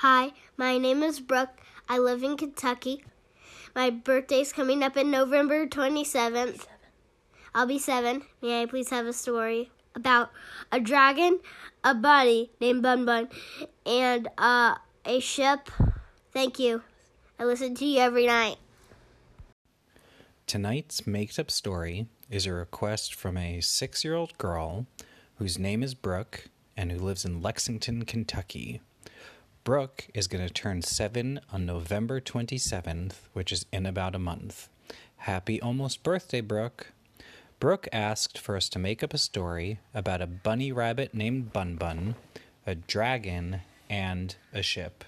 Hi, my name is Brooke. I live in Kentucky. My birthday's coming up in November 27th. I'll be seven. May I please have a story about a dragon, a bunny named Bun Bun, and uh, a ship? Thank you. I listen to you every night. Tonight's made up story is a request from a six year old girl whose name is Brooke and who lives in Lexington, Kentucky. Brooke is going to turn seven on November 27th, which is in about a month. Happy almost birthday, Brooke. Brooke asked for us to make up a story about a bunny rabbit named Bun Bun, a dragon, and a ship.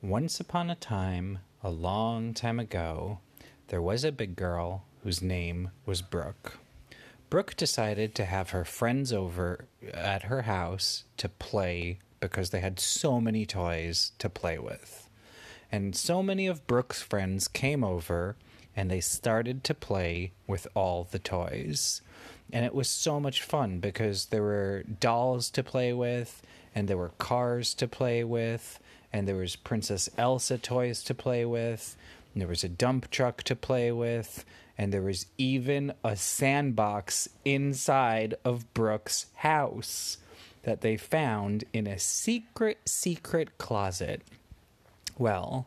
Once upon a time, a long time ago, there was a big girl whose name was Brooke. Brooke decided to have her friends over at her house to play because they had so many toys to play with. And so many of Brooke's friends came over and they started to play with all the toys. And it was so much fun because there were dolls to play with, and there were cars to play with, and there was Princess Elsa toys to play with, and there was a dump truck to play with, and there was even a sandbox inside of Brooke's house that they found in a secret, secret closet. Well,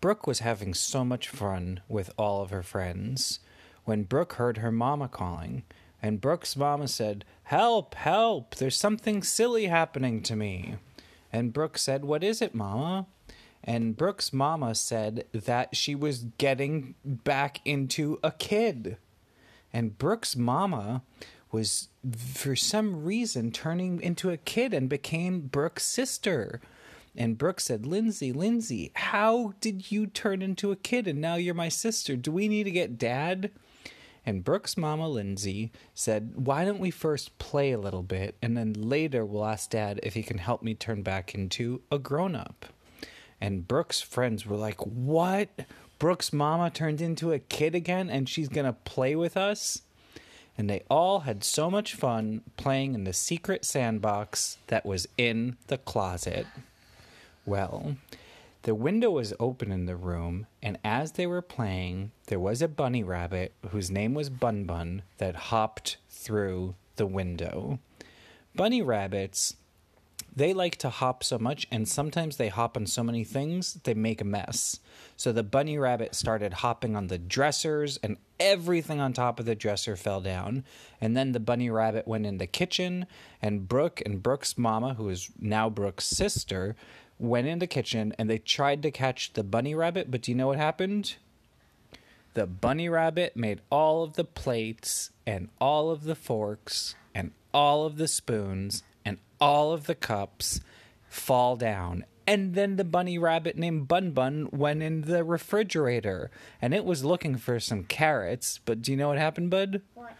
Brooke was having so much fun with all of her friends when Brooke heard her mama calling, and Brooke's mama said, Help, help, there's something silly happening to me. And Brooke said, What is it, mama? And Brooke's mama said that she was getting back into a kid. And Brooke's mama was for some reason turning into a kid and became Brooke's sister. And Brooke said, Lindsay, Lindsay, how did you turn into a kid and now you're my sister? Do we need to get dad? And Brooke's mama, Lindsay, said, Why don't we first play a little bit and then later we'll ask dad if he can help me turn back into a grown up? And Brooke's friends were like, What? Brooke's mama turned into a kid again and she's gonna play with us? And they all had so much fun playing in the secret sandbox that was in the closet. Well, the window was open in the room, and as they were playing, there was a bunny rabbit whose name was Bun Bun that hopped through the window. Bunny rabbits, they like to hop so much, and sometimes they hop on so many things, they make a mess. So the bunny rabbit started hopping on the dressers, and everything on top of the dresser fell down. And then the bunny rabbit went in the kitchen, and Brooke and Brooke's mama, who is now Brooke's sister, went in the kitchen and they tried to catch the bunny rabbit. But do you know what happened? The bunny rabbit made all of the plates and all of the forks and all of the spoons and all of the cups fall down and then the bunny rabbit named Bun Bun went in the refrigerator and it was looking for some carrots. But do you know what happened, Bud? What?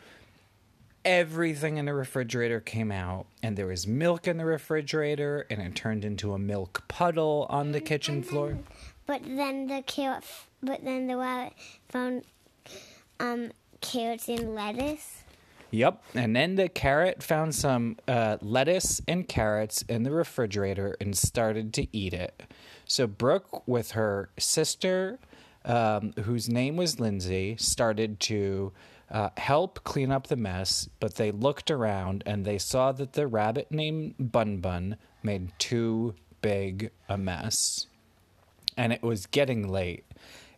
Everything in the refrigerator came out, and there was milk in the refrigerator, and it turned into a milk puddle on the kitchen floor. But then the carrot, but then the rabbit found um, carrots and lettuce. Yep. And then the carrot found some uh, lettuce and carrots in the refrigerator and started to eat it. So Brooke, with her sister, um, whose name was Lindsay, started to uh, help clean up the mess. But they looked around and they saw that the rabbit named Bun Bun made too big a mess. And it was getting late.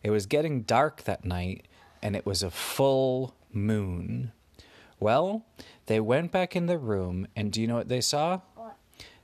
It was getting dark that night, and it was a full moon. Well, they went back in the room, and do you know what they saw? What?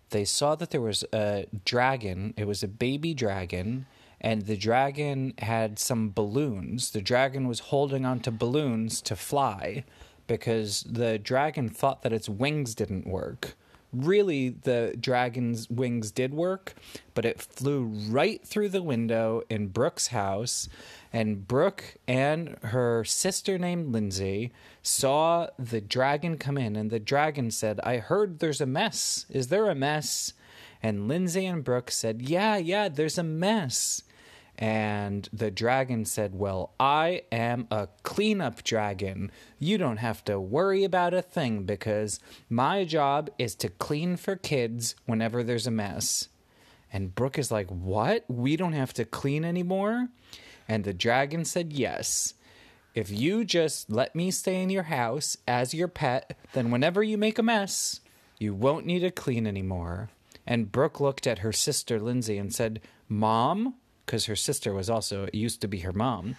They saw that there was a dragon. It was a baby dragon, and the dragon had some balloons. The dragon was holding onto balloons to fly because the dragon thought that its wings didn't work. Really, the dragon's wings did work, but it flew right through the window in Brooke's house. And Brooke and her sister named Lindsay saw the dragon come in, and the dragon said, I heard there's a mess. Is there a mess? And Lindsay and Brooke said, Yeah, yeah, there's a mess. And the dragon said, Well, I am a cleanup dragon. You don't have to worry about a thing because my job is to clean for kids whenever there's a mess. And Brooke is like, What? We don't have to clean anymore? And the dragon said, Yes. If you just let me stay in your house as your pet, then whenever you make a mess, you won't need to clean anymore. And Brooke looked at her sister Lindsay and said, Mom, because her sister was also, it used to be her mom.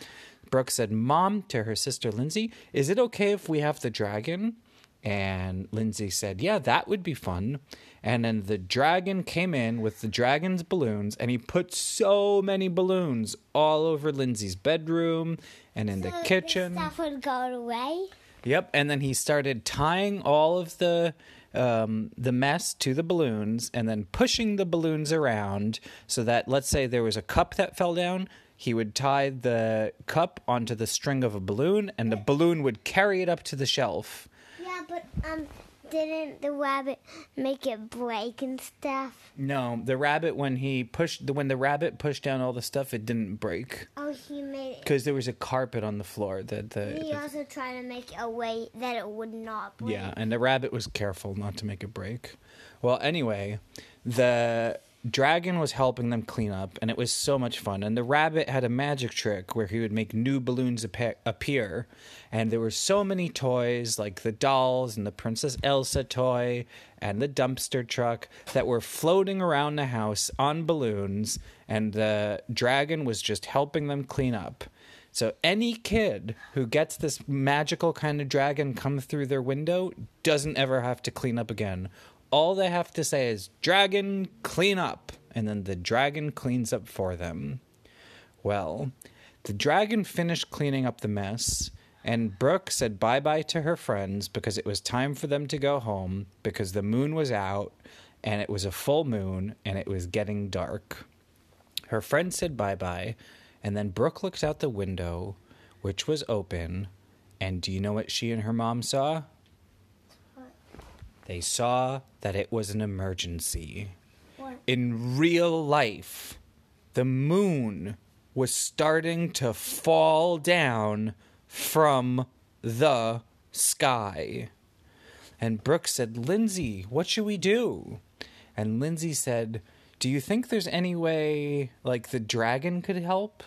Brooke said, Mom, to her sister Lindsay, is it okay if we have the dragon? And Lindsay said, Yeah, that would be fun. And then the dragon came in with the dragon's balloons, and he put so many balloons all over Lindsay's bedroom and in the kitchen. Stuff would go away. Yep, and then he started tying all of the um, the mess to the balloons, and then pushing the balloons around so that, let's say, there was a cup that fell down. He would tie the cup onto the string of a balloon, and the balloon would carry it up to the shelf. Yeah, but um, didn't the rabbit make it break and stuff? No, the rabbit when he pushed when the rabbit pushed down all the stuff, it didn't break Oh, he made it. because there was a carpet on the floor. That the, He also tried to make a way that it would not break. Yeah, and the rabbit was careful not to make it break. Well, anyway, the dragon was helping them clean up, and it was so much fun. And the rabbit had a magic trick where he would make new balloons appear, and there were so many toys, like the dolls and the Princess Elsa toy and the dumpster truck, that were floating around the house on balloons, and the dragon was just helping them clean up. So any kid who gets this magical kind of dragon come through their window doesn't ever have to clean up again. All they have to say is dragon clean up and then the dragon cleans up for them. Well, the dragon finished cleaning up the mess and Brooke said bye-bye to her friends because it was time for them to go home because the moon was out and it was a full moon and it was getting dark. Her friend said bye bye, and then Brooke looked out the window, which was open. And do you know what she and her mom saw? They saw that it was an emergency. What? In real life, the moon was starting to fall down from the sky. And Brooke said, Lindsay, what should we do? And Lindsay said, Do you think there's any way like the dragon could help?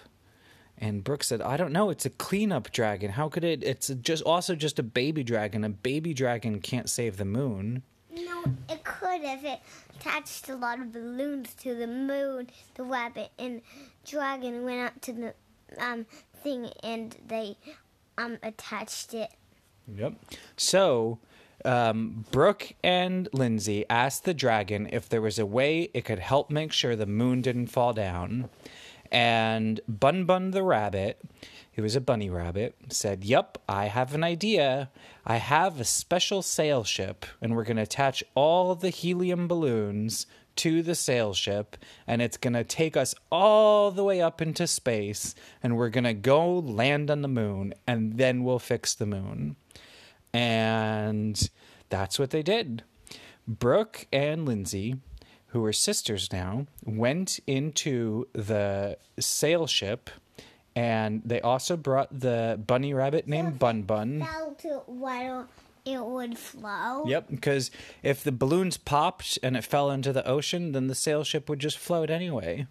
And Brooke said, I don't know. It's a cleanup dragon. How could it? It's just also just a baby dragon. A baby dragon can't save the moon. No, it could if it attached a lot of balloons to the moon. The rabbit and dragon went up to the um thing and they um attached it. Yep. So, um, Brooke and Lindsay asked the dragon if there was a way it could help make sure the moon didn't fall down. And Bun Bun the rabbit, who was a bunny rabbit, said, Yep, I have an idea. I have a special sail ship, and we're going to attach all the helium balloons to the sail ship, and it's going to take us all the way up into space, and we're going to go land on the moon, and then we'll fix the moon. And that's what they did. Brooke and Lindsay, who are sisters now, went into the sail ship and they also brought the bunny rabbit named Bun Bun. Fell to where it would flow. Yep, because if the balloons popped and it fell into the ocean, then the sail ship would just float anyway.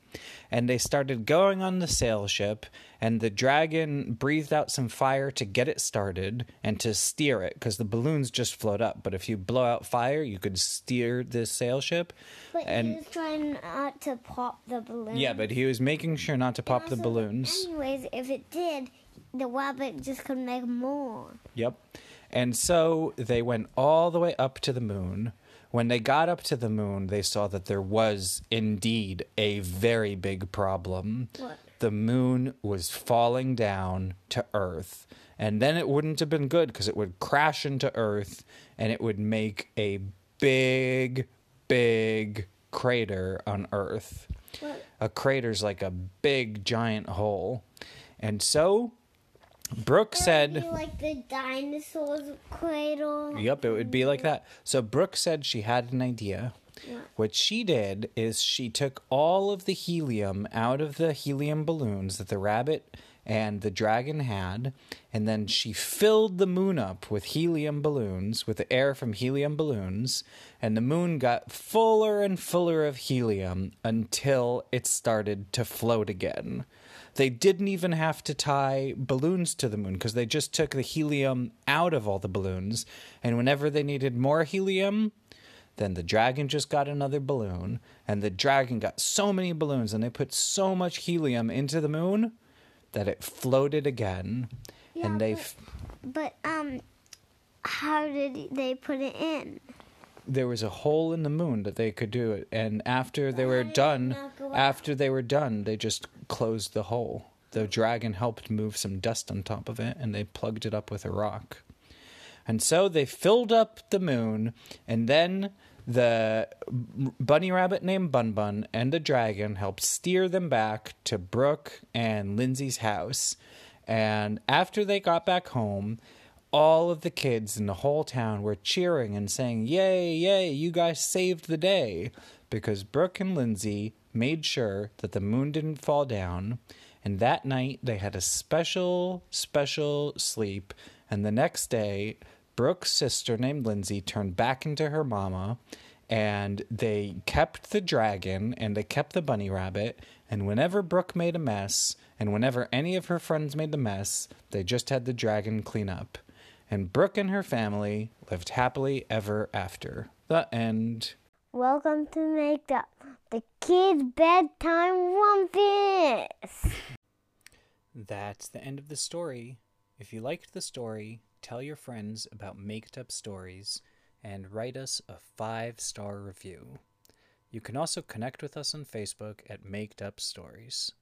And they started going on the sail ship, and the dragon breathed out some fire to get it started and to steer it, because the balloons just float up. But if you blow out fire, you could steer this sail ship. But and he was trying not to pop the balloon. yeah, but he was making sure not to pop the balloons. Anyways, if it did, the rabbit just could make more. Yep. And so they went all the way up to the moon. When they got up to the moon, they saw that there was indeed a very big problem. What? The moon was falling down to Earth. And then it wouldn't have been good because it would crash into Earth and it would make a big, big crater on Earth. What? A crater's like a big, giant hole. And so Brooke said. Like the dinosaurs cradle. Yep, it would be like that. So Brooke said she had an idea. What she did is she took all of the helium out of the helium balloons that the rabbit and the dragon had, and then she filled the moon up with helium balloons, with the air from helium balloons, and the moon got fuller and fuller of helium until it started to float again. They didn't even have to tie balloons to the moon because they just took the helium out of all the balloons, and whenever they needed more helium, then the dragon just got another balloon, and the dragon got so many balloons, and they put so much helium into the moon that it floated again. Yeah, and they, but- f- But um, how did they put it in? There was a hole in the moon that they could do it, and after they were done, not go out? after they were done, they just closed the hole. The dragon helped move some dust on top of it, and they plugged it up with a rock. And so they filled up the moon, and then the bunny rabbit named Bun Bun and the dragon helped steer them back to Brooke and Lindsay's house. And after they got back home, all of the kids in the whole town were cheering and saying, Yay, yay, you guys saved the day. Because Brooke and Lindsay made sure that the moon didn't fall down. And that night they had a special, special sleep. And the next day, Brooke's sister named Lindsay turned back into her mama. And they kept the dragon and they kept the bunny rabbit. And whenever Brooke made a mess, and whenever any of her friends made the mess, they just had the dragon clean up. And Brooke and her family lived happily ever after. The end. Welcome to Make Up, the kids' bedtime one piece. That's the end of the story. If you liked the story, tell your friends about Maked Up Stories and write us a five star review. You can also connect with us on Facebook at Maked Up Stories.